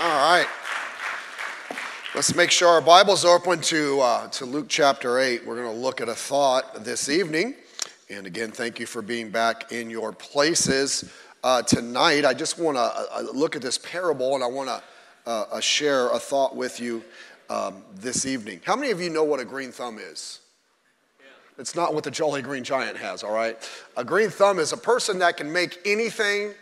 All right. Let's make sure our Bible's are open to, uh, to Luke chapter 8. We're going to look at a thought this evening. And again, thank you for being back in your places uh, tonight. I just want to uh, uh, look at this parable and I want to uh, uh, share a thought with you um, this evening. How many of you know what a green thumb is? It's not what the Jolly Green Giant has, all right? A green thumb is a person that can make anything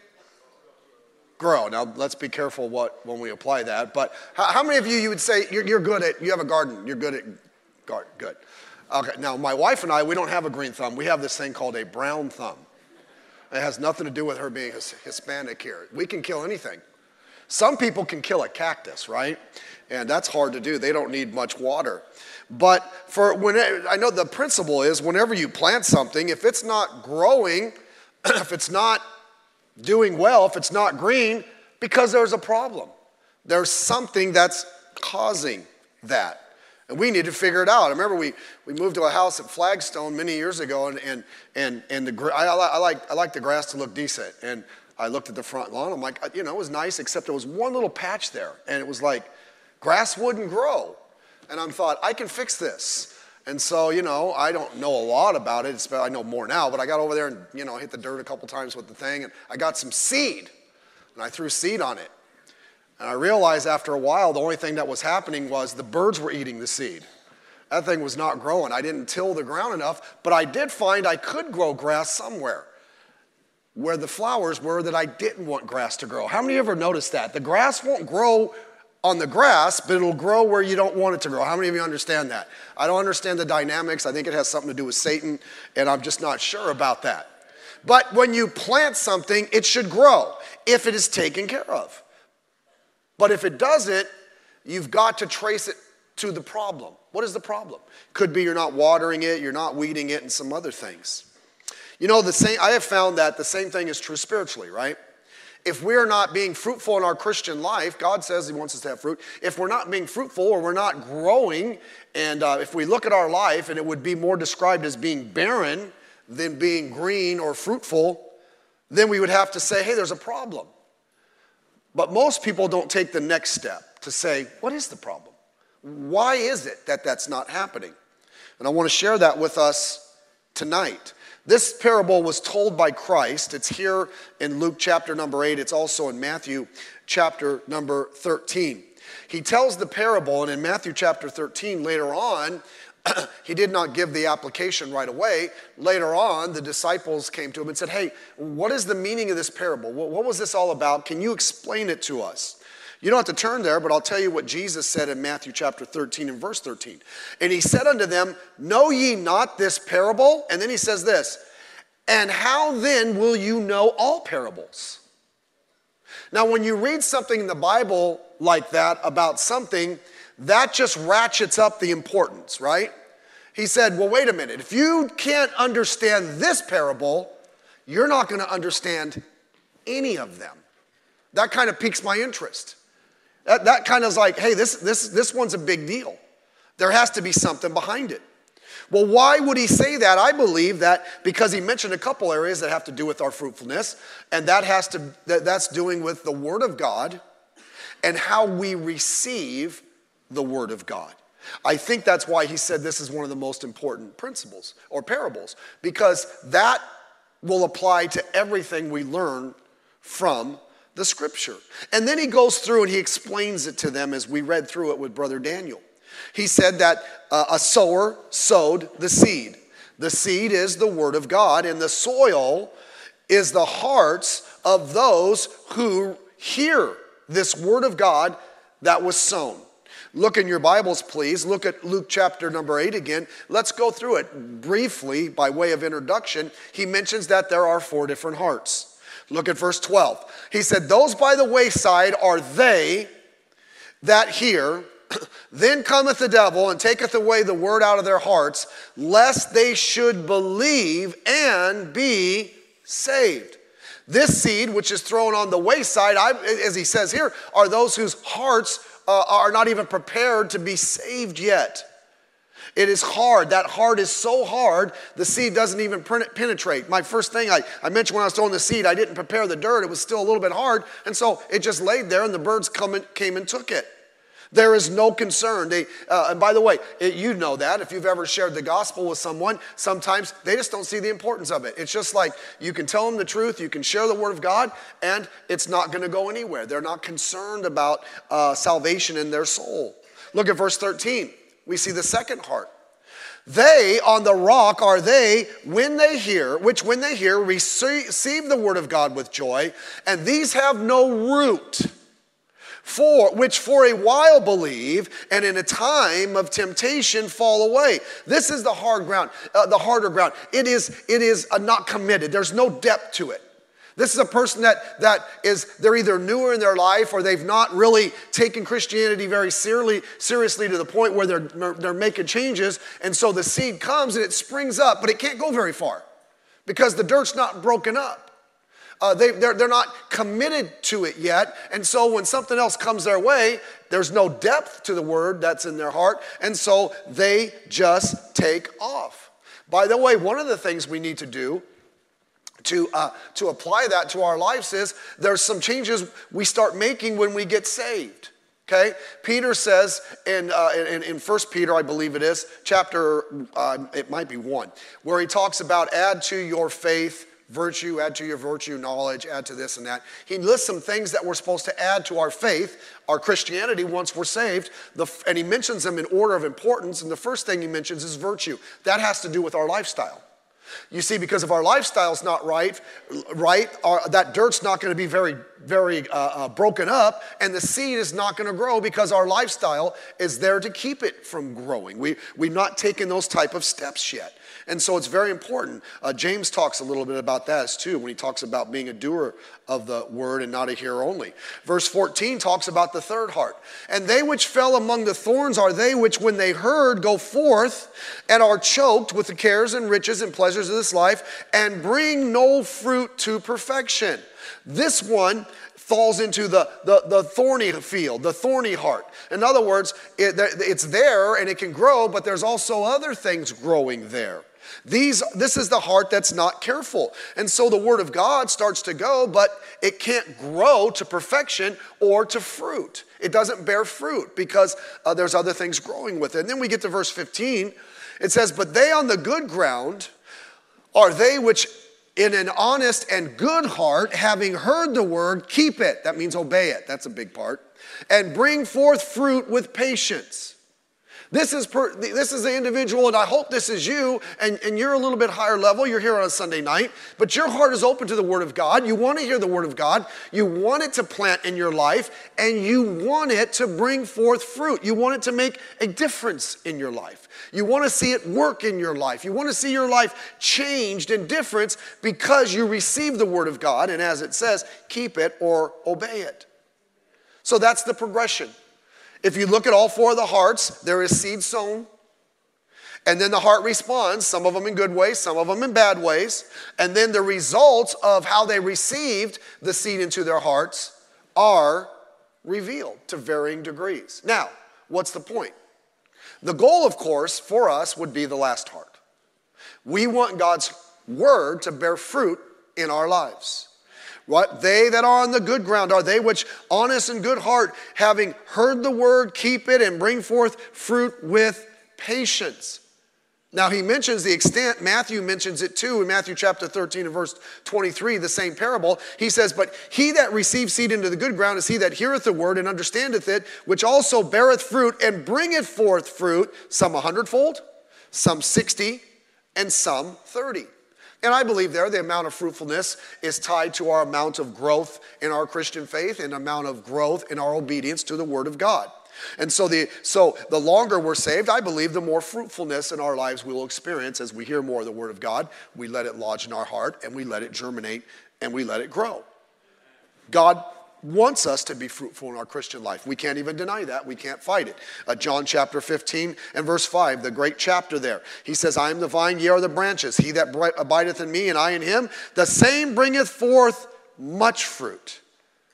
grow. Now, let's be careful what when we apply that. But how, how many of you you would say you're, you're, good at? You have a garden. You're good at garden. Good. Okay. Now, my wife and I, we don't have a green thumb. We have this thing called a brown thumb. It has nothing to do with her being Hispanic here. We can kill anything. Some people can kill a cactus, right? And that's hard to do. They don't need much water. But for when I know the principle is whenever you plant something, if it's not growing, if it's not doing well, if it's not green, because there's a problem. There's something that's causing that. And we need to figure it out. I remember we, we moved to a house at Flagstone many years ago, and, and, and, and the, I, I, like, I like the grass to look decent. And I looked at the front lawn. I'm like, uh, you know, it was nice, except there was one little patch there. And it was like, grass wouldn't grow. And I am thought, I can fix this. And so, you know, I don't know a lot about it. I know more now, but I got over there and, you know, hit the dirt a couple times with the thing. And I got some seed, and I threw seed on it. And I realized after a while, the only thing that was happening was the birds were eating the seed. That thing was not growing. I didn't till the ground enough, but I did find I could grow grass somewhere where the flowers were that I didn't want grass to grow. How many ever noticed that? The grass won't grow on the grass, but it'll grow where you don't want it to grow. How many of you understand that? I don't understand the dynamics. I think it has something to do with Satan, and I'm just not sure about that. But when you plant something, it should grow if it is taken care of. But if it doesn't, you've got to trace it to the problem. What is the problem? Could be you're not watering it, you're not weeding it, and some other things. You know, the same, I have found that the same thing is true spiritually, right? If we're not being fruitful in our Christian life, God says He wants us to have fruit. If we're not being fruitful or we're not growing, and uh, if we look at our life and it would be more described as being barren than being green or fruitful, then we would have to say, hey, there's a problem. But most people don't take the next step to say, what is the problem? Why is it that that's not happening? And I want to share that with us tonight. This parable was told by Christ. It's here in Luke chapter number 8. It's also in Matthew chapter number 13. He tells the parable, and in Matthew chapter 13, later on, he did not give the application right away. Later on, the disciples came to him and said, Hey, what is the meaning of this parable? What was this all about? Can you explain it to us? You don't have to turn there, but I'll tell you what Jesus said in Matthew chapter 13 and verse 13. And he said unto them, Know ye not this parable? And then he says this, And how then will you know all parables? Now, when you read something in the Bible like that about something, that just ratchets up the importance, right? He said, Well, wait a minute. If you can't understand this parable, you're not going to understand any of them. That kind of piques my interest. That, that kind of is like, hey, this, this, this one's a big deal. There has to be something behind it. Well, why would he say that? I believe that because he mentioned a couple areas that have to do with our fruitfulness, and that has to that, that's doing with the Word of God and how we receive the Word of God. I think that's why he said this is one of the most important principles or parables, because that will apply to everything we learn from the scripture. And then he goes through and he explains it to them as we read through it with Brother Daniel. He said that uh, a sower sowed the seed. The seed is the word of God, and the soil is the hearts of those who hear this word of God that was sown. Look in your Bibles, please. Look at Luke chapter number 8 again. Let's go through it briefly by way of introduction. He mentions that there are four different hearts. Look at verse 12. He said, Those by the wayside are they that hear. then cometh the devil and taketh away the word out of their hearts, lest they should believe and be saved. This seed, which is thrown on the wayside, I, as he says here, are those whose hearts uh, are not even prepared to be saved yet. It is hard. That heart is so hard, the seed doesn't even penetrate. My first thing I, I mentioned when I was throwing the seed, I didn't prepare the dirt. It was still a little bit hard. And so it just laid there, and the birds come and, came and took it. There is no concern. They, uh, and by the way, it, you know that if you've ever shared the gospel with someone, sometimes they just don't see the importance of it. It's just like you can tell them the truth, you can share the word of God, and it's not going to go anywhere. They're not concerned about uh, salvation in their soul. Look at verse 13. We see the second heart. They on the rock are they when they hear, which when they hear receive the word of God with joy, and these have no root. For which for a while believe and in a time of temptation fall away. This is the hard ground uh, the harder ground. It is it is uh, not committed. There's no depth to it this is a person that that is they're either newer in their life or they've not really taken christianity very seriously seriously to the point where they're they're making changes and so the seed comes and it springs up but it can't go very far because the dirt's not broken up uh, they, they're, they're not committed to it yet. And so when something else comes their way, there's no depth to the word that's in their heart. And so they just take off. By the way, one of the things we need to do to, uh, to apply that to our lives is there's some changes we start making when we get saved. Okay, Peter says in, uh, in, in 1 Peter, I believe it is, chapter, uh, it might be one, where he talks about add to your faith virtue, add to your virtue knowledge, add to this and that. He lists some things that we're supposed to add to our faith, our Christianity, once we're saved. The, and he mentions them in order of importance. And the first thing he mentions is virtue. That has to do with our lifestyle. You see, because if our lifestyle's not right, right, our, that dirt's not going to be very, very uh, uh, broken up, and the seed is not going to grow because our lifestyle is there to keep it from growing. We we've not taken those type of steps yet. And so it's very important. Uh, James talks a little bit about that too when he talks about being a doer of the word and not a hearer only. Verse 14 talks about the third heart. And they which fell among the thorns are they which, when they heard, go forth and are choked with the cares and riches and pleasures of this life and bring no fruit to perfection. This one falls into the, the, the, thorny field, the thorny heart. In other words, it, it's there and it can grow, but there's also other things growing there. These, this is the heart that's not careful. And so the word of God starts to go, but it can't grow to perfection or to fruit. It doesn't bear fruit because uh, there's other things growing with it. And then we get to verse 15. It says, But they on the good ground are they which in an honest and good heart, having heard the word, keep it. That means obey it. That's a big part. And bring forth fruit with patience. This is, per, this is the individual, and I hope this is you, and, and you're a little bit higher level. You're here on a Sunday night, but your heart is open to the Word of God. You want to hear the Word of God. You want it to plant in your life, and you want it to bring forth fruit. You want it to make a difference in your life. You want to see it work in your life. You want to see your life changed and difference because you receive the Word of God, and as it says, keep it or obey it. So that's the progression. If you look at all four of the hearts, there is seed sown. And then the heart responds, some of them in good ways, some of them in bad ways. And then the results of how they received the seed into their hearts are revealed to varying degrees. Now, what's the point? The goal, of course, for us would be the last heart. We want God's word to bear fruit in our lives. What? They that are on the good ground are they which honest and good heart, having heard the word, keep it and bring forth fruit with patience. Now he mentions the extent, Matthew mentions it too in Matthew chapter 13 and verse 23, the same parable. He says, But he that receives seed into the good ground is he that heareth the word and understandeth it, which also beareth fruit and bringeth forth fruit, some a hundredfold, some sixty, and some thirty. And I believe there the amount of fruitfulness is tied to our amount of growth in our Christian faith and amount of growth in our obedience to the Word of God. And so the, so the longer we're saved, I believe the more fruitfulness in our lives we will experience as we hear more of the Word of God. We let it lodge in our heart and we let it germinate and we let it grow. God wants us to be fruitful in our Christian life. We can't even deny that. We can't fight it. Uh, John chapter 15 and verse 5, the great chapter there. He says, I am the vine, ye are the branches. He that abideth in me and I in him, the same bringeth forth much fruit.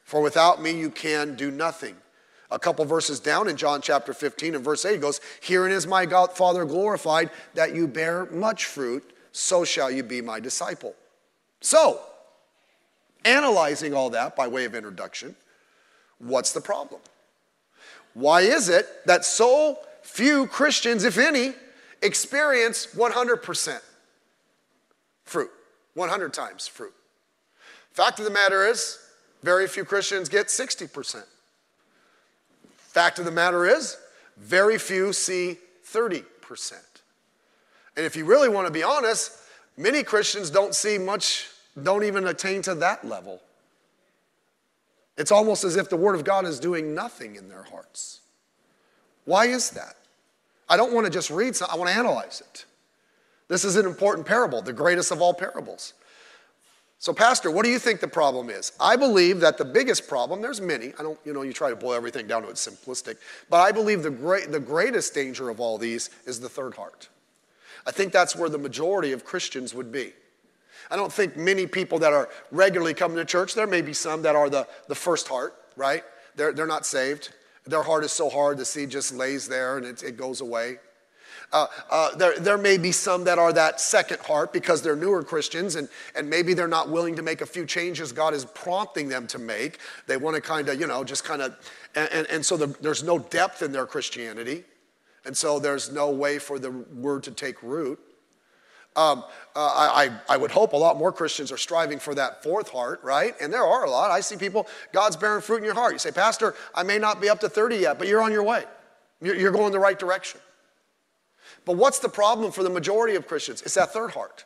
For without me you can do nothing. A couple verses down in John chapter 15 and verse 8 goes, Herein is my God, Father glorified, that you bear much fruit, so shall you be my disciple. So, analyzing all that by way of introduction, what's the problem? Why is it that so few Christians, if any, experience 100% fruit, 100 times fruit? Fact of the matter is, very few Christians get 60%. Fact of the matter is, very few see 30%. And if you really want to be honest, many Christians don't see much, don't even attain to that level. It's almost as if the Word of God is doing nothing in their hearts. Why is that? I don't want to just read, something, I want to analyze it. This is an important parable, the greatest of all parables. So, Pastor, what do you think the problem is? I believe that the biggest problem, there's many, I don't, you know, you try to boil everything down to its simplistic, but I believe the, great, the greatest danger of all these is the third heart. I think that's where the majority of Christians would be. I don't think many people that are regularly coming to church, there may be some that are the, the first heart, right? They're, they're not saved. Their heart is so hard, the seed just lays there and it, it goes away. Uh, uh, there, there may be some that are that second heart because they're newer Christians and, and maybe they're not willing to make a few changes God is prompting them to make. They want to kind of, you know, just kind of, and, and, and so the, there's no depth in their Christianity. And so there's no way for the word to take root. Um, uh, I, I would hope a lot more Christians are striving for that fourth heart, right? And there are a lot. I see people, God's bearing fruit in your heart. You say, Pastor, I may not be up to 30 yet, but you're on your way. You're, going the right direction. But what's the problem for the majority of Christians? It's that third heart.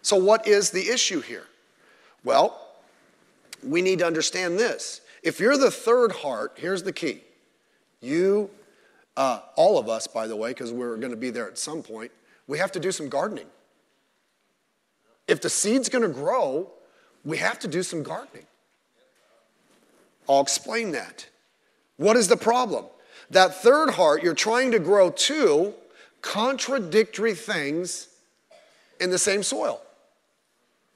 So, what is the issue here? Well, we need to understand this. If you're the third heart, here's the key. You, uh, all of us, by the way, because we're going to be there at some point, we have to do some gardening. If the seed's going to grow, we have to do some gardening. I'll explain that. What is the problem? That third heart, you're trying to grow two contradictory things in the same soil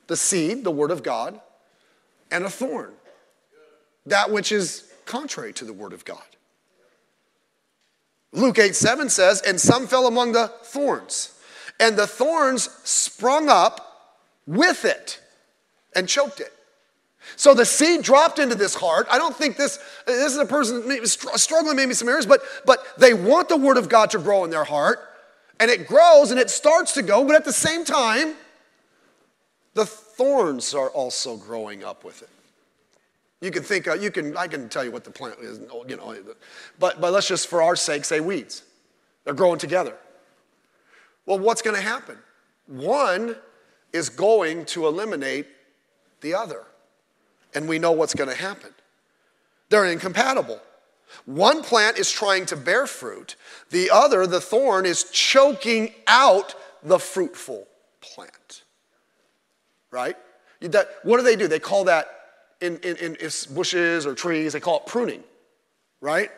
the seed, the word of God, and a thorn, that which is contrary to the word of God. Luke 8 7 says, And some fell among the thorns, and the thorns sprung up with it and choked it. So the seed dropped into this heart. I don't think this, this is a person struggling maybe some areas, but, but they want the word of God to grow in their heart and it grows and it starts to go, but at the same time, the thorns are also growing up with it. You can think, uh, you can, I can tell you what the plant is, you know, but, but let's just, for our sake, say weeds. They're growing together. Well, what's going to happen? One is going to eliminate the other. And we know what's going to happen. They're incompatible. One plant is trying to bear fruit, the other, the thorn, is choking out the fruitful plant. Right? That, what do they do? They call that in, in, in bushes or trees, they call it pruning. Right?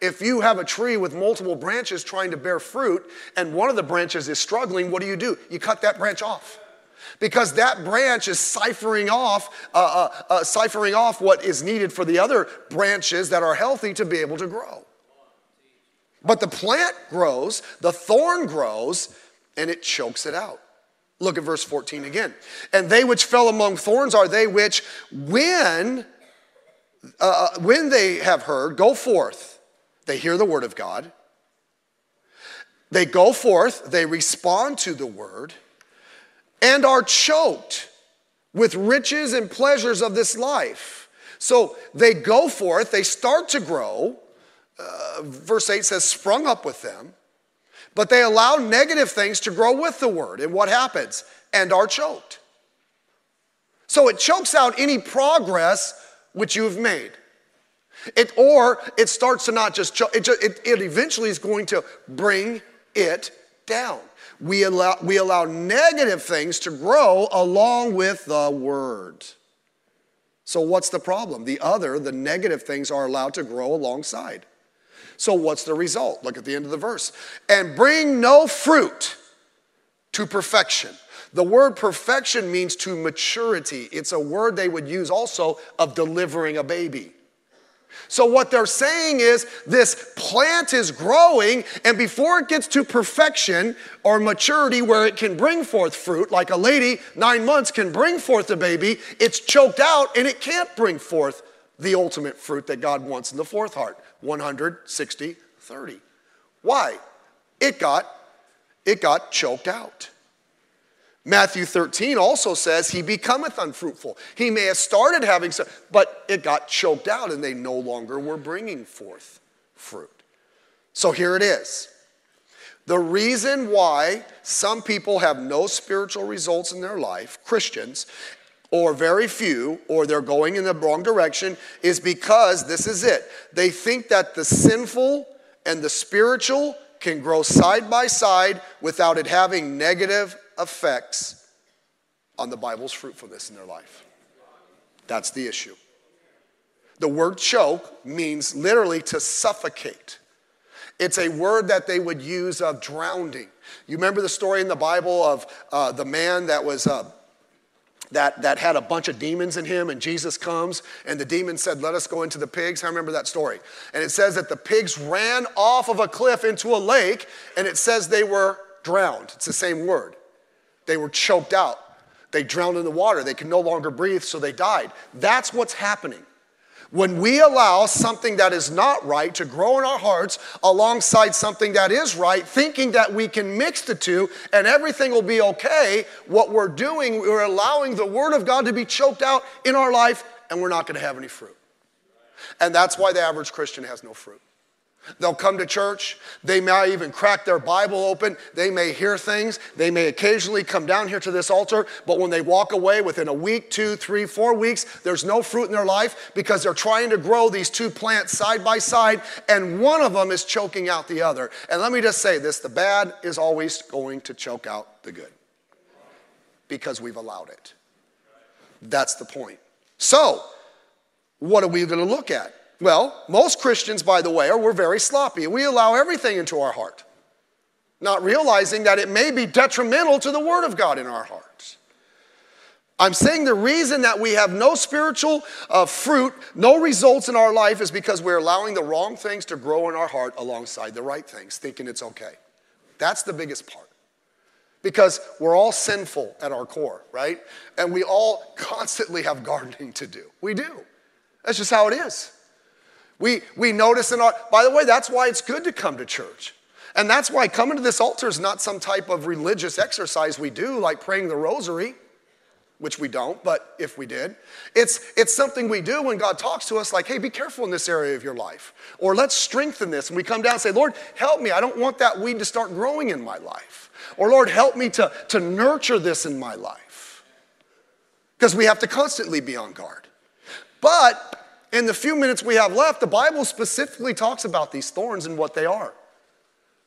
If you have a tree with multiple branches trying to bear fruit and one of the branches is struggling, what do you do? You cut that branch off because that branch is ciphering off, uh, uh, uh, ciphering off what is needed for the other branches that are healthy to be able to grow. But the plant grows, the thorn grows, and it chokes it out. Look at verse 14 again. And they which fell among thorns are they which, when, uh, uh, when they have heard, go forth. They hear the word of God. They go forth, they respond to the word, and are choked with riches and pleasures of this life. So they go forth, they start to grow. Uh, verse 8 says, sprung up with them, but they allow negative things to grow with the word. And what happens? And are choked. So it chokes out any progress which you've made. It, or it starts to not just it, just, it, it eventually is going to bring it down. We allow, we allow negative things to grow along with the word. So, what's the problem? The other, the negative things, are allowed to grow alongside. So, what's the result? Look at the end of the verse. And bring no fruit to perfection. The word perfection means to maturity. It's a word they would use also of delivering a baby. So, what they're saying is this plant is growing, and before it gets to perfection or maturity where it can bring forth fruit, like a lady, nine months can bring forth a baby, it's choked out and it can't bring forth the ultimate fruit that God wants in the fourth heart 160, 30. Why? It got, it got choked out. Matthew 13 also says, He becometh unfruitful. He may have started having some, but it got choked out and they no longer were bringing forth fruit. So here it is. The reason why some people have no spiritual results in their life, Christians, or very few, or they're going in the wrong direction, is because this is it. They think that the sinful and the spiritual can grow side by side without it having negative effects on the Bible's fruitfulness in their life. That's the issue. The word choke means literally to suffocate. It's a word that they would use of drowning. You remember the story in the Bible of uh, the man that was uh, that, that had a bunch of demons in him, and Jesus comes, and the demon said, Let us go into the pigs. I remember that story. And it says that the pigs ran off of a cliff into a lake, and it says they were drowned. It's the same word. They were choked out. They drowned in the water. They could no longer breathe, so they died. That's what's happening. When we allow something that is not right to grow in our hearts alongside something that is right, thinking that we can mix the two and everything will be okay, what we're doing, we're allowing the Word of God to be choked out in our life and we're not going to have any fruit. And that's why the average Christian has no fruit. They'll come to church. They may even crack their Bible open. They may hear things. They may occasionally come down here to this altar, but when they walk away within a week, two, three, four weeks, there's no fruit in their life because they're trying to grow these two plants side by side, and one of them is choking out the other. And let me just say this the bad is always going to choke out the good because we've allowed it. That's the point. So, what are we going to look at? Well, most Christians, by the way, are we're very sloppy. We allow everything into our heart, not realizing that it may be detrimental to the Word of God in our hearts. I'm saying the reason that we have no spiritual uh, fruit, no results in our life, is because we're allowing the wrong things to grow in our heart alongside the right things, thinking it's okay. That's the biggest part. Because we're all sinful at our core, right? And we all constantly have gardening to do. We do. That's just how it is. We, we notice in our, by the way, that's why it's good to come to church. And that's why coming to this altar is not some type of religious exercise we do, like praying the rosary, which we don't, but if we did. It's, it's something we do when God talks to us, like, hey, be careful in this area of your life. Or let's strengthen this. And we come down and say, Lord, help me. I don't want that weed to start growing in my life. Or Lord, help me to, to nurture this in my life. Because we have to constantly be on guard. But in the few minutes we have left, the Bible specifically talks about these thorns and what they are.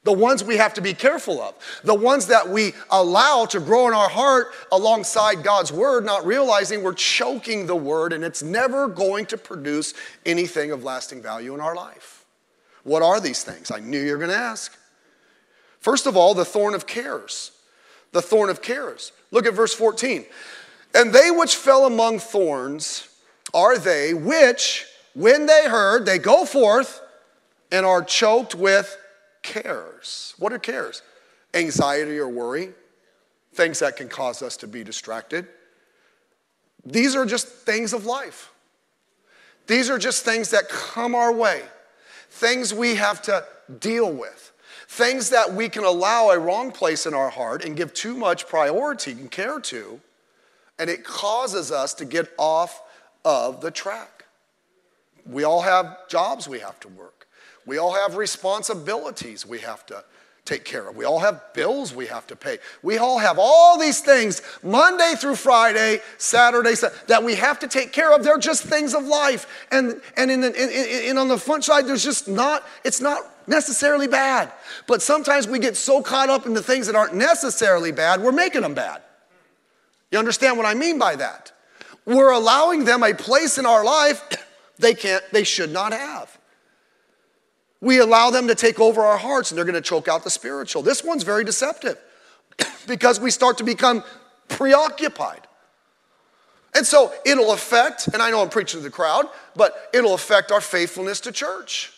The ones we have to be careful of. The ones that we allow to grow in our heart alongside God's word, not realizing we're choking the word and it's never going to produce anything of lasting value in our life. What are these things? I knew you were going to ask. First of all, the thorn of cares. The thorn of cares. Look at verse 14. And they which fell among thorns, are they which, when they heard, they go forth and are choked with cares. What are cares? Anxiety or worry, things that can cause us to be distracted. These are just things of life. These are just things that come our way, things we have to deal with, things that we can allow a wrong place in our heart and give too much priority and care to, and it causes us to get off of the track. We all have jobs we have to work. We all have responsibilities we have to take care of. We all have bills we have to pay. We all have all these things Monday through Friday, Saturday, that we have to take care of. They're just things of life. And, and in the, in, in, on the front side, there's just not, it's not necessarily bad. But sometimes we get so caught up in the things that aren't necessarily bad, we're making them bad. You understand what I mean by that? We're allowing them a place in our life they can't, they should not have. We allow them to take over our hearts and they're going to choke out the spiritual. This one's very deceptive because we start to become preoccupied. And so it'll affect, and I know I'm preaching to the crowd, but it'll affect our faithfulness to church.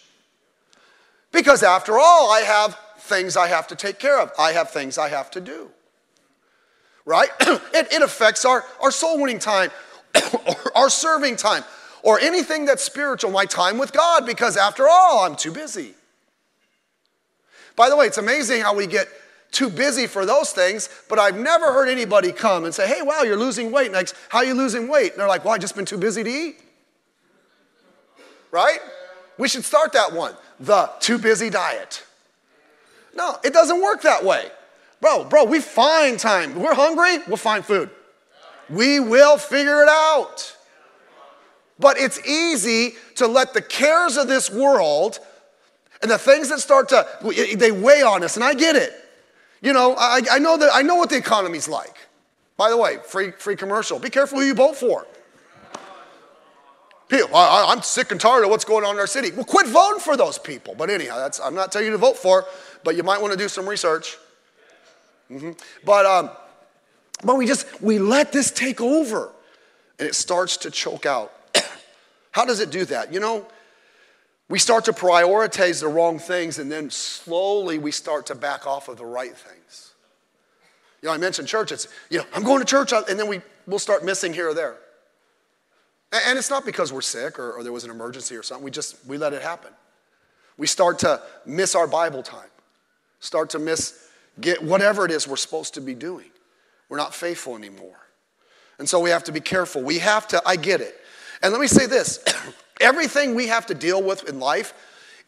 Because after all, I have things I have to take care of, I have things I have to do. Right? it, it affects our, our soul winning time, or our serving time, or anything that's spiritual, my time with God, because after all, I'm too busy. By the way, it's amazing how we get too busy for those things, but I've never heard anybody come and say, hey, wow, you're losing weight. Next, how are you losing weight? And they're like, well, I've just been too busy to eat. Right? We should start that one the too busy diet. No, it doesn't work that way. Bro, bro, we find time. We're hungry, we'll find food. We will figure it out. But it's easy to let the cares of this world and the things that start to, they weigh on us, and I get it. You know, I, I know that I know what the economy's like. By the way, free, free commercial. Be careful who you vote for. People, I, am sick and tired of what's going on in our city. Well, quit voting for those people. But anyhow, that's, I'm not telling you to vote for, but you might want to do some research. Mm-hmm. But, um, but we just, we let this take over and it starts to choke out. How does it do that? You know, we start to prioritize the wrong things, and then slowly we start to back off of the right things. You know, I mentioned church. It's, you know, I'm going to church, and then we, we'll start missing here or there. And it's not because we're sick or, or there was an emergency or something. We just, we let it happen. We start to miss our Bible time, start to miss get whatever it is we're supposed to be doing. We're not faithful anymore. And so we have to be careful. We have to, I get it. And let me say this Everything we have to deal with in life,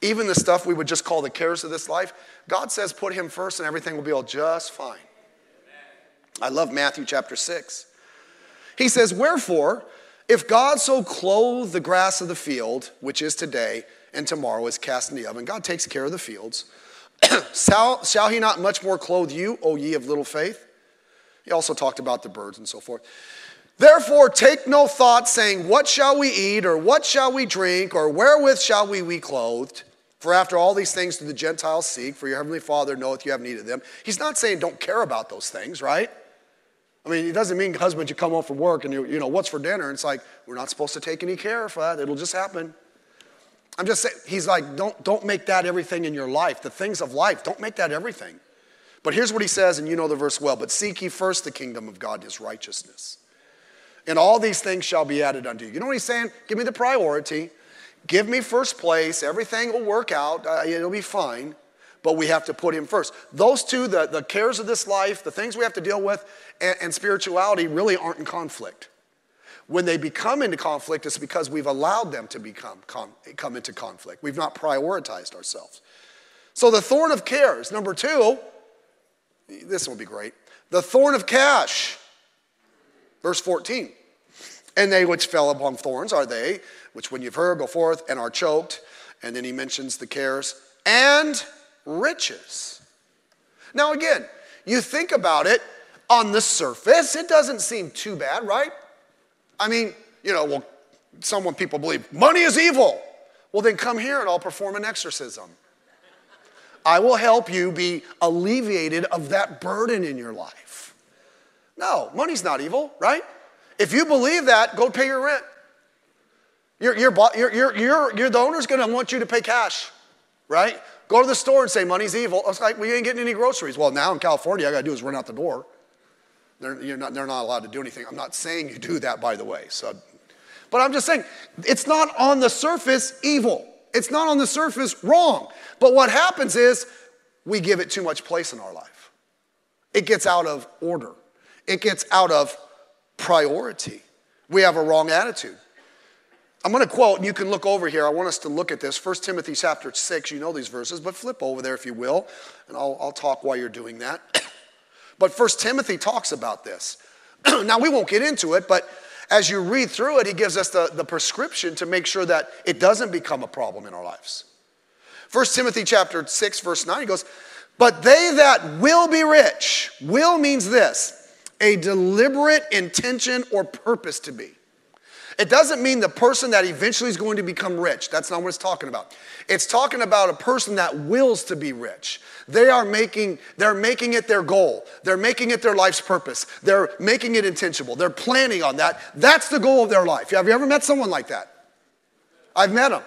even the stuff we would just call the cares of this life, God says put Him first and everything will be all just fine. I love Matthew chapter 6. He says, Wherefore, if God so clothe the grass of the field, which is today and tomorrow is cast in the oven, God takes care of the fields. shall, shall he not much more clothe you, O ye of little faith? He also talked about the birds and so forth. Therefore, take no thought, saying, What shall we eat, or what shall we drink, or wherewith shall we be clothed? For after all these things do the Gentiles seek, for your heavenly Father knoweth you have need of them. He's not saying don't care about those things, right? I mean, it doesn't mean, husband, you come home from work and you, you know, what's for dinner? It's like, we're not supposed to take any care for that. It'll just happen. I'm just saying, he's like, don't, don't make that everything in your life. The things of life, don't make that everything. But here's what he says, and you know the verse well. But seek ye first the kingdom of God his righteousness and all these things shall be added unto you. You know what he's saying? Give me the priority. Give me first place. Everything will work out. Uh, it'll be fine. But we have to put him first. Those two, the, the cares of this life, the things we have to deal with, and, and spirituality really aren't in conflict. When they become into conflict, it's because we've allowed them to become come into conflict. We've not prioritized ourselves. So the thorn of cares, number two, this will be great. The thorn of cash. Verse 14. And they which fell upon thorns are they, which when you've heard go forth and are choked. And then he mentions the cares and riches. Now, again, you think about it on the surface, it doesn't seem too bad, right? I mean, you know, well, someone people believe money is evil. Well, then come here and I'll perform an exorcism. I will help you be alleviated of that burden in your life. No, money's not evil, right? If you believe that, go pay your rent. Your, your, your, your, your, the owner's gonna want you to pay cash, right? Go to the store and say money's evil. It's like, we ain't getting any groceries. Well, now in California, I gotta do is run out the door. They're, not, they're not allowed to do anything. I'm not saying you do that, by the way. So, but I'm just saying, it's not on the surface evil. It's not on the surface wrong. But what happens is we give it too much place in our life. It gets out of order. It gets out of priority. We have a wrong attitude. I'm going to quote, and you can look over here. I want us to look at this. 1 Timothy chapter 6, you know these verses, but flip over there if you will, and I'll, I'll talk while you're doing that. but 1 Timothy talks about this. now, we won't get into it, but as you read through it, he gives us the, the prescription to make sure that it doesn't become a problem in our lives. 1 Timothy chapter 6, verse 9, he goes, But they that will be rich, will means this a deliberate intention or purpose to be. It doesn't mean the person that eventually is going to become rich. That's not what it's talking about. It's talking about a person that wills to be rich. They are making, they're making it their goal. They're making it their life's purpose. They're making it intentional. They're planning on that. That's the goal of their life. Have you ever met someone like that? I've met them.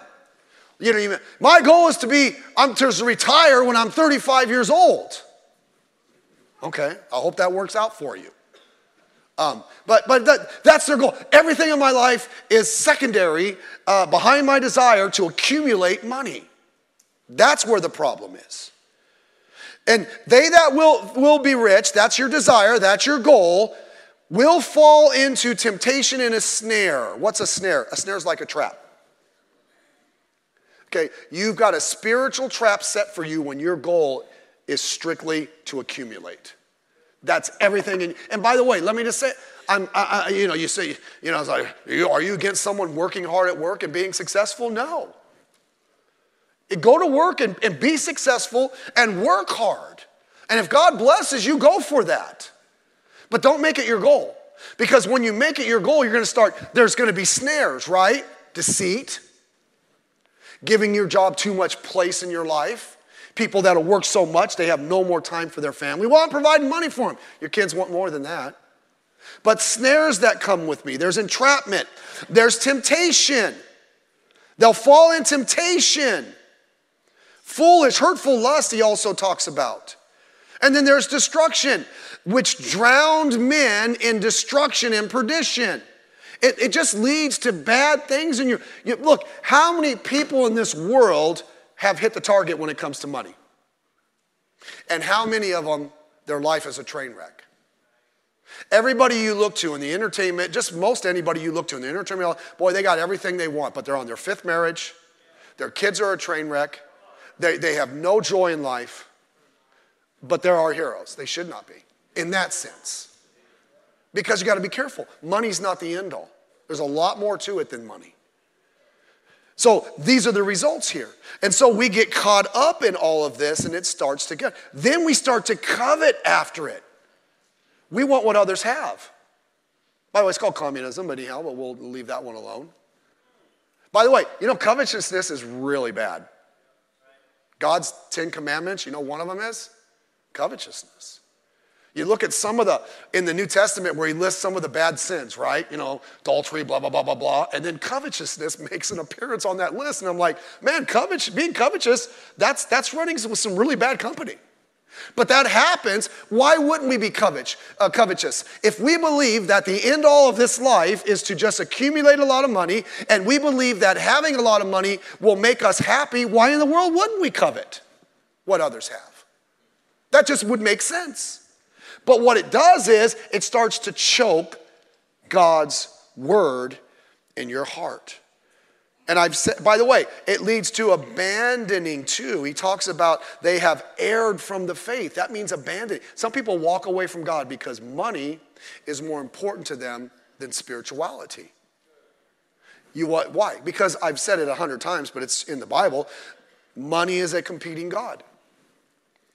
You know, my goal is to be, I'm to retire when I'm 35 years old. Okay, I hope that works out for you. Um, but but that, that's their goal. Everything in my life is secondary uh, behind my desire to accumulate money. That's where the problem is. And they that will, will be rich, that's your desire, that's your goal, will fall into temptation and a snare. What's a snare? A snare is like a trap. Okay, you've got a spiritual trap set for you when your goal is strictly to accumulate. That's everything. In, and by the way, let me just say, I'm, I, I, you know, you say, you know, I was like, are you against someone working hard at work and being successful? No. Go to work and, and be successful and work hard. And if God blesses you, go for that. But don't make it your goal. Because when you make it your goal, you're going to start, there's going to be snares, right? Deceit, giving your job too much place in your life. People that'll work so much they have no more time for their family. Well, I'm providing money for them. Your kids want more than that. But snares that come with me, there's entrapment, there's temptation. They'll fall in temptation. Foolish, hurtful lust, he also talks about. And then there's destruction, which drowned men in destruction and perdition. It, it just leads to bad things in your. You, look, how many people in this world have hit the target when it comes to money? And how many of them, their life is a train wreck? Everybody you look to in the entertainment, just most anybody you look to in the entertainment, boy, they got everything they want, but they're on their fifth marriage. Their kids are a train wreck. They, they have no joy in life, but there are our heroes. They should not be, in that sense. Because you got to be careful. Money's not the end all, there's a lot more to it than money. So these are the results here. And so we get caught up in all of this and it starts to get. Then we start to covet after it. We want what others have. By the way, it's called communism, but anyhow, but we'll leave that one alone. By the way, you know, covetousness is really bad. God's Ten Commandments, you know, one of them is covetousness. You look at some of the, in the New Testament where he lists some of the bad sins, right? You know, adultery, blah, blah, blah, blah, blah. And then covetousness makes an appearance on that list. And I'm like, man, covet, being covetous, that's, that's running with some really bad company. But that happens. Why wouldn't we be covet, uh, covetous? If we believe that the end all of this life is to just accumulate a lot of money, and we believe that having a lot of money will make us happy, why in the world wouldn't we covet what others have? That just would make sense. But what it does is it starts to choke God's word in your heart. And I've said, by the way, it leads to abandoning too. He talks about they have erred from the faith. That means abandoning. Some people walk away from God because money is more important to them than spirituality. You what? Why? Because I've said it a hundred times, but it's in the Bible. Money is a competing God.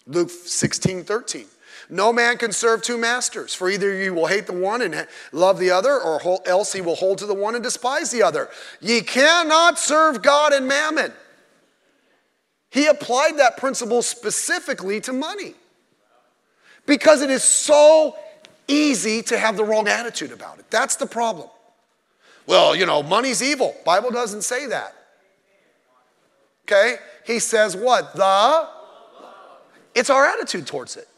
Luke 16, 13. No man can serve two masters, for either you will hate the one and love the other, or else he will hold to the one and despise the other. Ye cannot serve God and mammon. He applied that principle specifically to money because it is so easy to have the wrong attitude about it. That's the problem. Well, you know, money's evil. Bible doesn't say that. Okay? He says what? The it's our attitude towards it.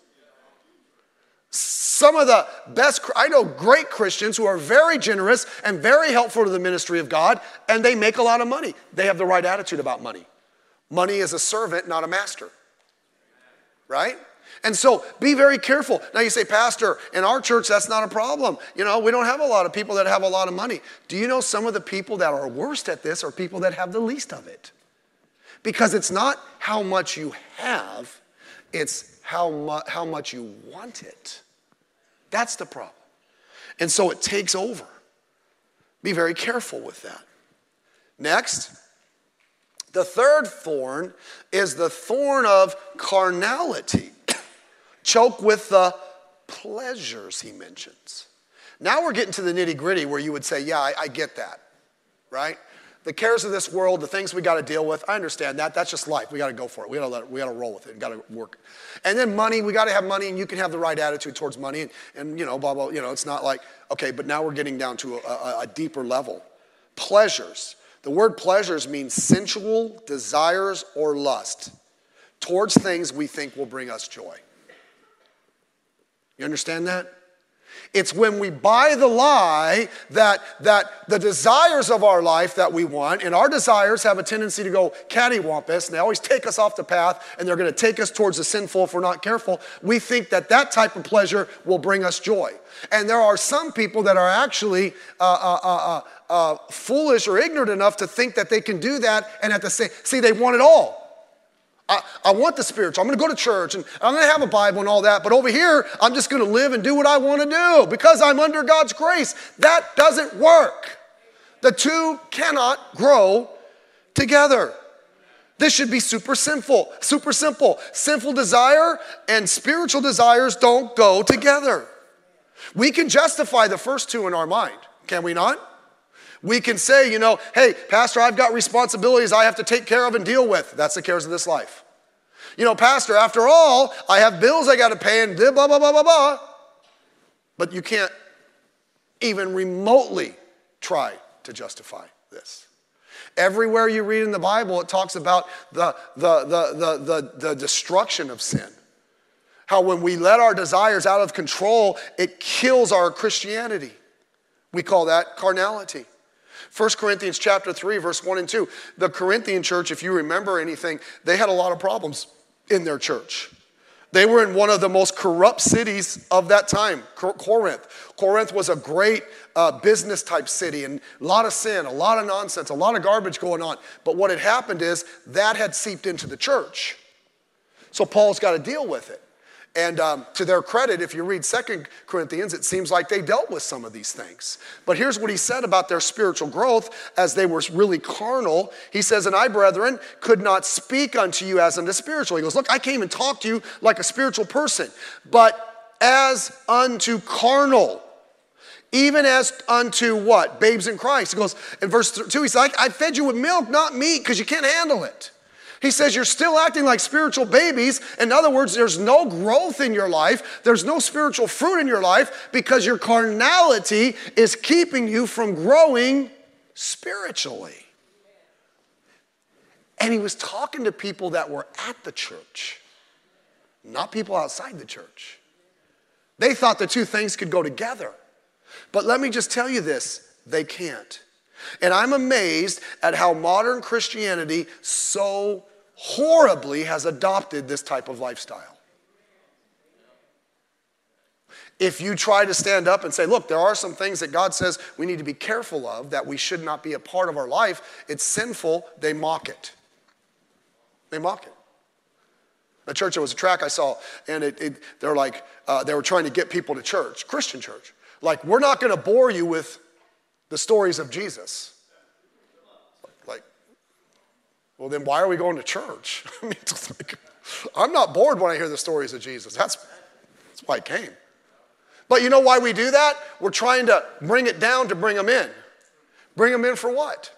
Some of the best, I know great Christians who are very generous and very helpful to the ministry of God, and they make a lot of money. They have the right attitude about money. Money is a servant, not a master. Right? And so be very careful. Now you say, Pastor, in our church, that's not a problem. You know, we don't have a lot of people that have a lot of money. Do you know some of the people that are worst at this are people that have the least of it? Because it's not how much you have, it's how, mu- how much you want it. That's the problem. And so it takes over. Be very careful with that. Next, the third thorn is the thorn of carnality. Choke with the pleasures, he mentions. Now we're getting to the nitty gritty where you would say, Yeah, I, I get that. right? The cares of this world, the things we got to deal with, I understand that. That's just life. We got to go for it. We got to we got to roll with it. We got to work. And then money, we got to have money, and you can have the right attitude towards money, and, and you know, blah blah. You know, it's not like okay, but now we're getting down to a, a, a deeper level. Pleasures. The word pleasures means sensual desires or lust towards things we think will bring us joy. You understand that? It's when we buy the lie that, that the desires of our life that we want, and our desires have a tendency to go cattywampus, and they always take us off the path, and they're going to take us towards the sinful if we're not careful. We think that that type of pleasure will bring us joy. And there are some people that are actually uh, uh, uh, uh, uh foolish or ignorant enough to think that they can do that, and at the same, see, they want it all. I, I want the spiritual. I'm going to go to church and I'm going to have a Bible and all that. But over here, I'm just going to live and do what I want to do because I'm under God's grace. That doesn't work. The two cannot grow together. This should be super simple. Super simple. Sinful desire and spiritual desires don't go together. We can justify the first two in our mind, can we not? We can say, you know, hey, Pastor, I've got responsibilities I have to take care of and deal with. That's the cares of this life. You know, Pastor, after all, I have bills I got to pay and blah, blah, blah, blah, blah. But you can't even remotely try to justify this. Everywhere you read in the Bible, it talks about the, the, the, the, the, destruction of sin. How when we let our desires out of control, it kills our Christianity. We call that carnality. 1 Corinthians chapter 3 verse 1 and 2. The Corinthian church, if you remember anything, they had a lot of problems in their church. They were in one of the most corrupt cities of that time, Corinth. Corinth was a great uh, business type city and a lot of sin, a lot of nonsense, a lot of garbage going on. But what had happened is that had seeped into the church. So Paul's got to deal with it. And um, to their credit, if you read Second Corinthians, it seems like they dealt with some of these things. But here's what he said about their spiritual growth as they were really carnal. He says, And I, brethren, could not speak unto you as unto spiritual. He goes, Look, I came and talked to you like a spiritual person, but as unto carnal. Even as unto what? Babes in Christ. He goes, in verse 2, he says, I fed you with milk, not meat, because you can't handle it. He says you're still acting like spiritual babies. In other words, there's no growth in your life, there's no spiritual fruit in your life because your carnality is keeping you from growing spiritually. And he was talking to people that were at the church, not people outside the church. They thought the two things could go together. But let me just tell you this they can't. And I'm amazed at how modern Christianity so horribly has adopted this type of lifestyle. If you try to stand up and say, look, there are some things that God says we need to be careful of, that we should not be a part of our life, it's sinful, they mock it. They mock it. The church, there was a track I saw, and it, it, they're like, uh, they were trying to get people to church, Christian church. Like, we're not going to bore you with the stories of Jesus. Well, then why are we going to church? I mean, like, I'm not bored when I hear the stories of Jesus. That's, that's why I came. But you know why we do that? We're trying to bring it down to bring them in. Bring them in for what?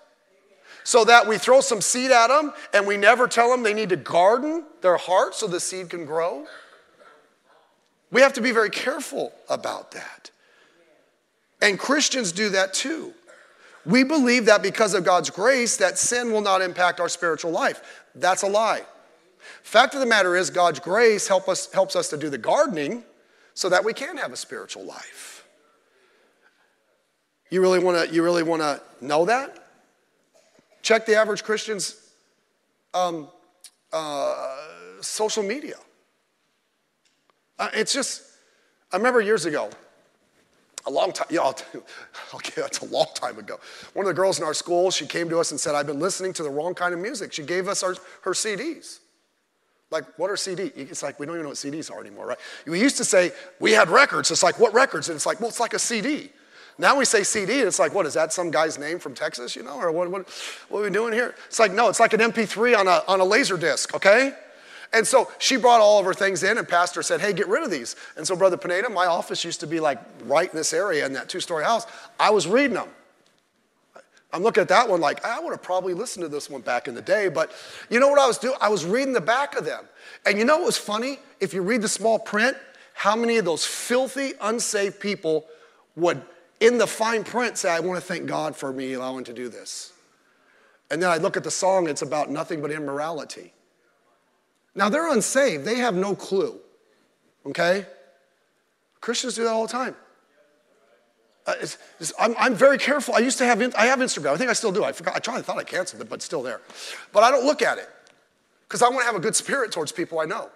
So that we throw some seed at them and we never tell them they need to garden their heart so the seed can grow. We have to be very careful about that. And Christians do that too. We believe that because of God's grace, that sin will not impact our spiritual life. That's a lie. Fact of the matter is, God's grace help us, helps us to do the gardening so that we can have a spiritual life. You really want to you really want to know that? Check the average Christian's um, uh, social media. Uh, it's just, I remember years ago, a long time, yeah, okay, that's a long time ago. One of the girls in our school, she came to us and said, I've been listening to the wrong kind of music. She gave us our, her CDs. Like, what are CDs? It's like, we don't even know what CDs are anymore, right? We used to say, we had records. It's like, what records? And it's like, well, it's like a CD. Now we say CD, and it's like, what, is that some guy's name from Texas, you know? Or what, what, what are we doing here? It's like, no, it's like an MP3 on a, on a laser disc, okay? And so she brought all of her things in, and Pastor said, Hey, get rid of these. And so, Brother Pineda, my office used to be like right in this area in that two story house. I was reading them. I'm looking at that one like, I would have probably listened to this one back in the day, but you know what I was doing? I was reading the back of them. And you know what was funny? If you read the small print, how many of those filthy, unsaved people would, in the fine print, say, I want to thank God for me allowing to do this. And then I look at the song, it's about nothing but immorality. Now they're unsaved, they have no clue, okay? Christians do that all the time. Uh, it's, it's, I'm, I'm, very careful. I used to have, I have Instagram. I think I still do. I forgot. I tried, I thought I canceled it, but it's still there. But I don't look at it because I want to have a good spirit towards people I know.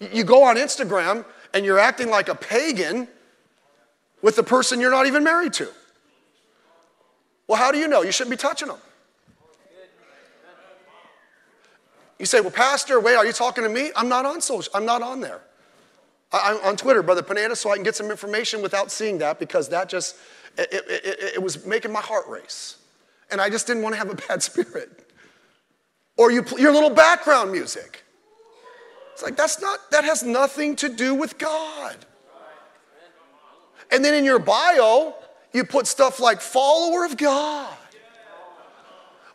You go on Instagram and you're acting like a pagan with the person you're not even married to. Well, how do you know? You shouldn't be touching them. You say, well, Pastor, wait, are you talking to me? I'm not on social, I'm not on there. I, am on Twitter, Brother Panetta, so I can get some information without seeing that because that just, it, it, it, it was making my heart race. And I just didn't want to have a bad spirit. Or you, your little background music. It's like, that's not, that has nothing to do with God. And then in your bio, you put stuff like follower of God.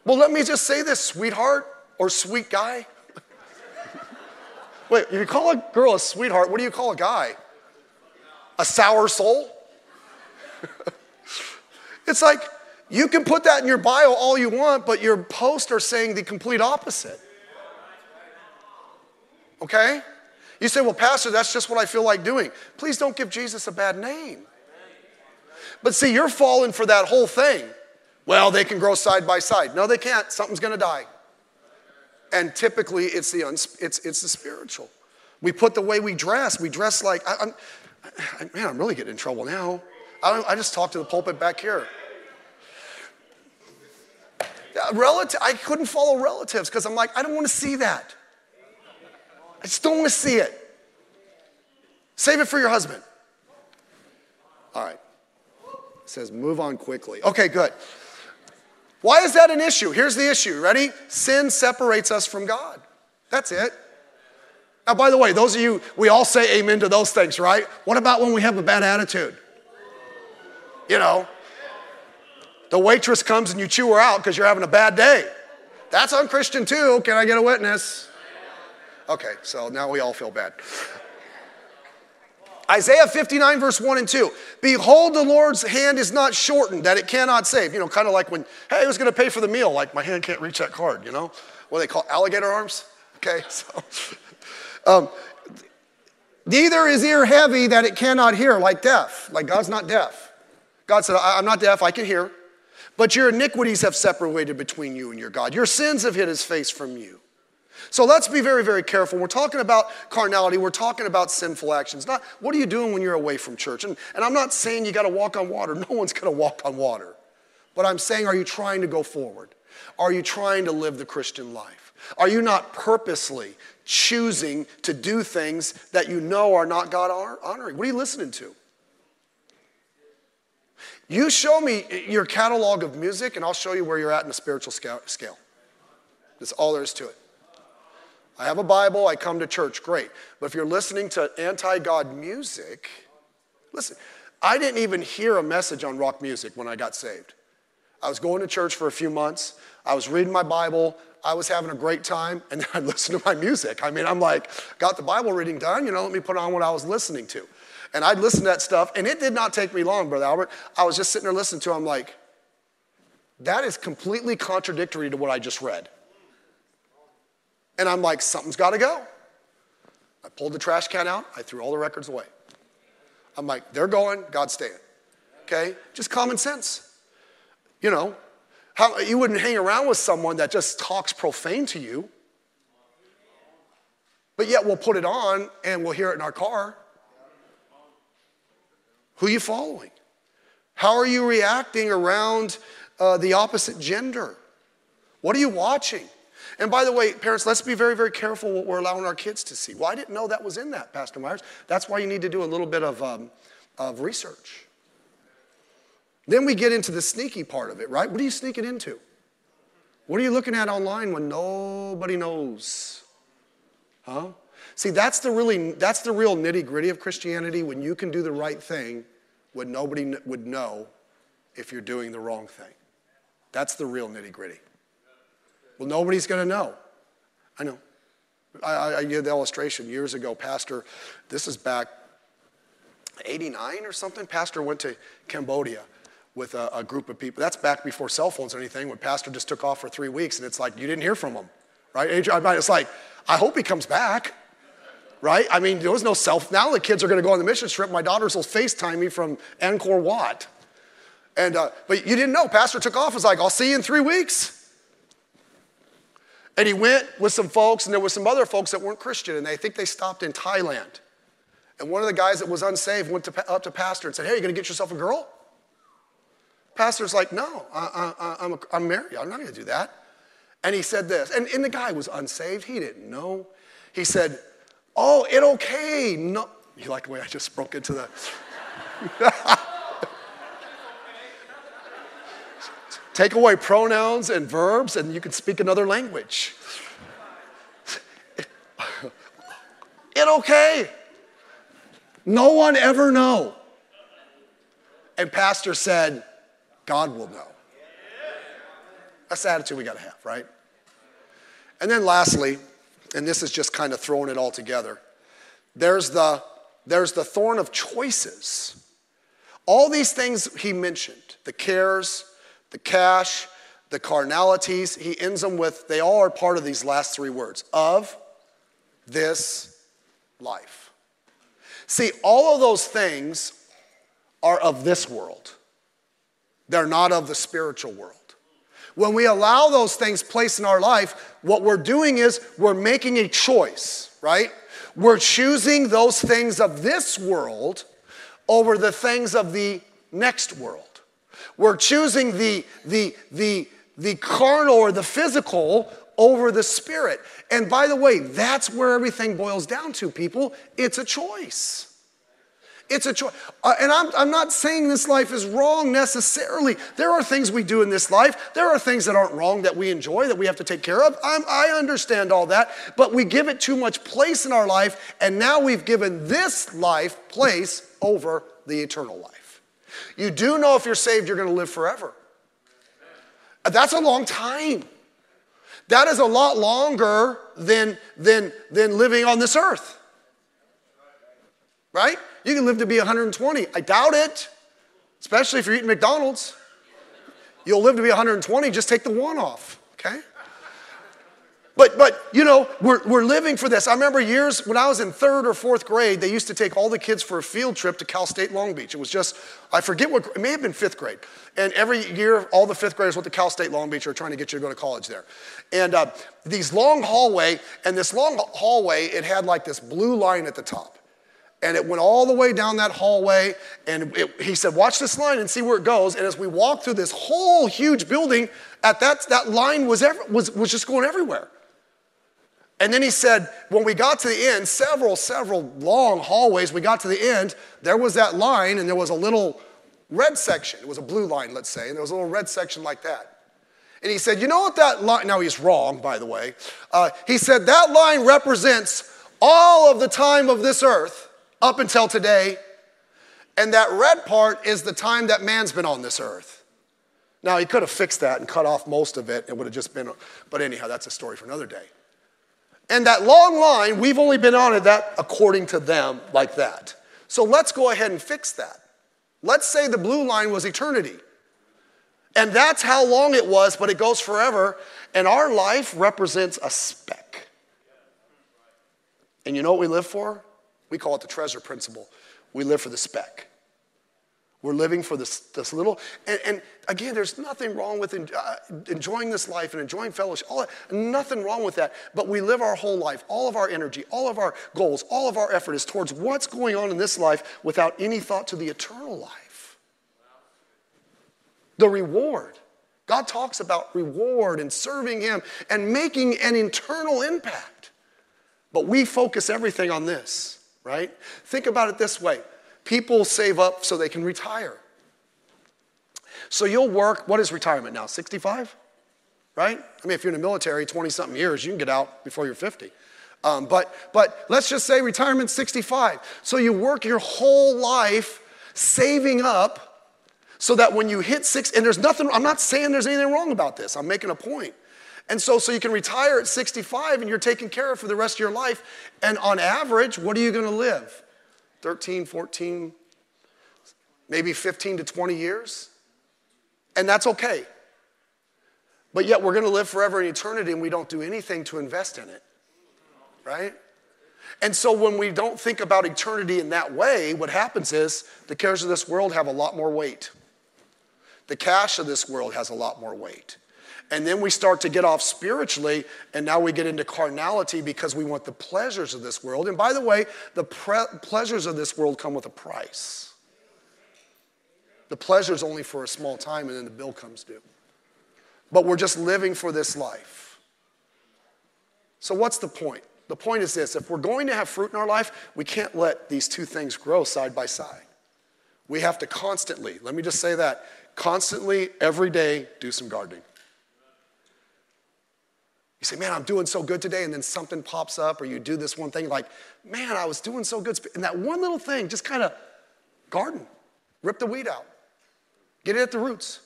Well, let me just say this, sweetheart or sweet guy. Wait, if you call a girl a sweetheart, what do you call a guy? A sour soul? it's like you can put that in your bio all you want, but your posts are saying the complete opposite. Okay? You say, well, Pastor, that's just what I feel like doing. Please don't give Jesus a bad name. But see, you're falling for that whole thing. Well, they can grow side by side. No, they can't. Something's going to die. And typically, it's the, uns- it's, it's the spiritual. We put the way we dress, we dress like, I, am man, I'm really getting in trouble now. I, I just talked to the pulpit back here. Uh, Relative, I couldn't follow relatives because I'm like, I don't want to see that. I just don't want to see it. Save it for your husband. All right. It says move on quickly. Okay, good. Why is that an issue? Here's the issue. Ready? Sin separates us from God. That's it. Now, by the way, those of you, we all say amen to those things, right? What about when we have a bad attitude? You know, the waitress comes and you chew her out because you're having a bad day. That's unchristian too. Can I get a witness? Okay, so now we all feel bad. Isaiah 59, verse 1 and 2. Behold, the Lord's hand is not shortened, that it cannot save. You know, kind of like when, hey, who's going to pay for the meal? Like, my hand can't reach that card, you know? What they call alligator arms? Okay, so. Um, Neither is ear heavy that it cannot hear, like deaf. Like God's not deaf. God said, I'm not deaf, I can hear. But your iniquities have separated between you and your God. Your sins have hid his face from you. So let's be very, very careful. We're talking about carnality, we're talking about sinful actions. Not what are you doing when you're away from church? And, and I'm not saying you got to walk on water. No one's going to walk on water. But I'm saying, are you trying to go forward? Are you trying to live the Christian life? Are you not purposely choosing to do things that you know are not God honoring? What are you listening to? You show me your catalog of music, and I'll show you where you're at in the spiritual scale. That's all there is to it. I have a Bible, I come to church, great. But if you're listening to anti God music, listen, I didn't even hear a message on rock music when I got saved. I was going to church for a few months, I was reading my Bible, I was having a great time, and then I listened to my music. I mean, I'm like, got the Bible reading done, you know, let me put on what I was listening to. And I'd listen to that stuff, and it did not take me long, Brother Albert. I was just sitting there listening to it, I'm like, that is completely contradictory to what I just read. And I'm like, something's got to go. I pulled the trash can out, I threw all the records away. I'm like, they're going, God's staying. Okay? Just common sense. You know, how, you wouldn't hang around with someone that just talks profane to you, but yet we'll put it on and we'll hear it in our car. Who are you following? How are you reacting around uh, the opposite gender? What are you watching? And by the way, parents, let's be very, very careful what we're allowing our kids to see. Well, I didn't know that was in that, Pastor Meyers. That's why you need to do a little bit of, um, of research. Then we get into the sneaky part of it, right? What are you sneaking into? What are you looking at online when nobody knows? Huh? See, that's the really that's the real nitty-gritty of Christianity when you can do the right thing when nobody would know if you're doing the wrong thing. That's the real nitty gritty. Well, nobody's going to know. I know. I, I, I gave the illustration years ago. Pastor, this is back 89 or something. Pastor went to Cambodia with a, a, group of people. That's back before cell phones or anything, when Pastor just took off for three weeks, and it's like, you didn't hear from him, right? It's like, I hope he comes back, right? I mean, there was no self. Now the kids are going to go on the mission trip. My daughters will FaceTime me from Angkor Wat. And, uh, but you didn't know. Pastor took off, was like, I'll see you in three weeks. And he went with some folks, and there were some other folks that weren't Christian, and they think they stopped in Thailand. And one of the guys that was unsaved went to, up to Pastor and said, Hey, you gonna get yourself a girl? Pastor's like, No, I, am I'm married. I'm not gonna do that. And he said this, and, and the guy was unsaved. He didn't know. He said, Oh, it okay. No. You like the way I just broke into the. Take away pronouns and verbs, and you can speak another language. it okay. No one ever know. And pastor said, God will know. That's the attitude we got to have, right? And then lastly, and this is just kind of throwing it all together, there's the, there's the thorn of choices. All these things he mentioned the cares, the cash, the carnalities, he ends them with, they all are part of these last three words of this life. See, all of those things are of this world, they're not of the spiritual world. When we allow those things place in our life, what we're doing is we're making a choice, right? We're choosing those things of this world over the things of the next world. We're choosing the, the, the, the carnal or the physical over the spirit. And by the way, that's where everything boils down to, people. It's a choice. It's a choice. Uh, and I'm, I'm not saying this life is wrong necessarily. There are things we do in this life. There are things that aren't wrong that we enjoy, that we have to take care of. I'm, I understand all that. But we give it too much place in our life, and now we've given this life place over the eternal life. You do know if you're saved, you're going to live forever. Uh, that's a long time. That is a lot longer than, than, than living on this earth. Right? You can live to be 120. I doubt it, especially if you're eating McDonald's. You'll live to be 120, just take the one off? But, but you know, we're, we're living for this. I remember years when I was in third or fourth grade, they used to take all the kids for a field trip to Cal State Long Beach. It was just, I forget what, it may have been fifth grade. And every year, all the fifth graders went to Cal State Long Beach or trying to get you to go to college there. And uh, these long hallway, and this long hallway, it had like this blue line at the top. And it went all the way down that hallway. And it, he said, Watch this line and see where it goes. And as we walked through this whole huge building, at that, that line was, ever, was, was just going everywhere. And then he said, when we got to the end, several, several long hallways, we got to the end, there was that line, and there was a little red section. It was a blue line, let's say, and there was a little red section like that. And he said, You know what that line, now he's wrong, by the way. Uh, he said, That line represents all of the time of this earth up until today, and that red part is the time that man's been on this earth. Now, he could have fixed that and cut off most of it. It would have just been, but anyhow, that's a story for another day. And that long line, we've only been on it that according to them like that. So let's go ahead and fix that. Let's say the blue line was eternity. And that's how long it was, but it goes forever. And our life represents a speck. And you know what we live for? We call it the treasure principle. We live for the speck. We're living for this, this little, and, and again, there's nothing wrong with en, uh, enjoying this life and enjoying fellowship. All, nothing wrong with that. But we live our whole life, all of our energy, all of our goals, all of our effort is towards what's going on in this life without any thought to the eternal life. The reward. God talks about reward and serving Him and making an internal impact. But we focus everything on this, right? Think about it this way People save up so they can retire. So you'll work, what is retirement now? 65? Right? I mean, if you're in the military, 20 something years, you can get out before you're 50. Um, but, but let's just say retirement 65. So you work your whole life saving up So that when you hit six, and there's nothing, I'm not saying there's anything wrong about this, I'm making a point. And so, so you can retire at 65 and you're taken care of for the rest of your life. And on average, what are you gonna live? 13, 14, maybe 15 to 20 years? And that's okay. But yet we're gonna live forever in eternity and we don't do anything to invest in it, right? And so when we don't think about eternity in that way, what happens is the cares of this world have a lot more weight. The cash of this world has a lot more weight. And then we start to get off spiritually, and now we get into carnality because we want the pleasures of this world. And by the way, the pre- pleasures of this world come with a price. The pleasure is only for a small time, and then the bill comes due. But we're just living for this life. So, what's the point? The point is this if we're going to have fruit in our life, we can't let these two things grow side by side. We have to constantly, let me just say that, constantly, every day, do some gardening. You say, man, I'm doing so good today, and then something pops up, or you do this one thing, like, man, I was doing so good. And that one little thing, just kind of garden, rip the weed out, get it at the roots.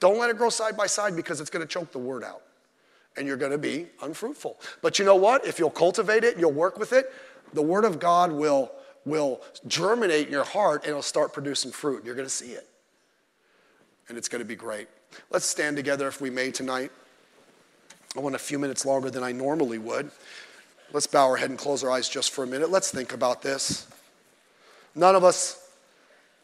Don't let it grow side by side because it's going to choke the word out and you're going to be unfruitful. But you know what? If you'll cultivate it, you'll work with it, the word of God will, will germinate in your heart and it'll start producing fruit. You're going to see it. And it's going to be great. Let's stand together if we may tonight. I want a few minutes longer than I normally would. Let's bow our head and close our eyes just for a minute. Let's think about this. None of us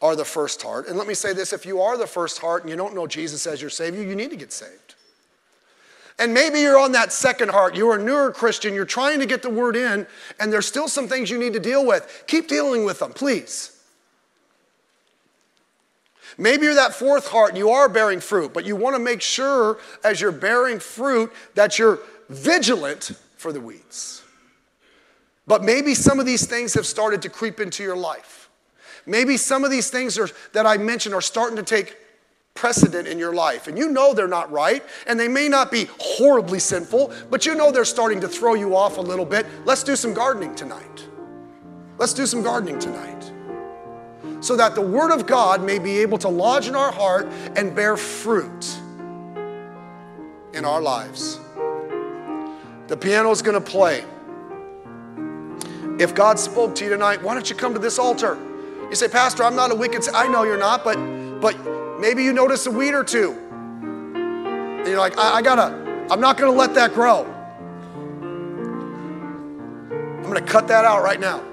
are the first heart. And let me say this if you are the first heart and you don't know Jesus as your Savior, you need to get saved. And maybe you're on that second heart. You're a newer Christian. You're trying to get the word in, and there's still some things you need to deal with. Keep dealing with them, please. Maybe you're that fourth heart, and you are bearing fruit, but you want to make sure as you're bearing fruit that you're vigilant for the weeds. But maybe some of these things have started to creep into your life. Maybe some of these things are, that I mentioned are starting to take precedent in your life. And you know they're not right, and they may not be horribly sinful, but you know they're starting to throw you off a little bit. Let's do some gardening tonight. Let's do some gardening tonight. So that the Word of God may be able to lodge in our heart and bear fruit in our lives. The piano is going to play. If God spoke to you tonight, why don't you come to this altar? You say, Pastor, I'm not a wicked. I know you're not, but but maybe you notice a weed or two. And you're like, I, I gotta, I'm not gonna let that grow. I'm gonna cut that out right now.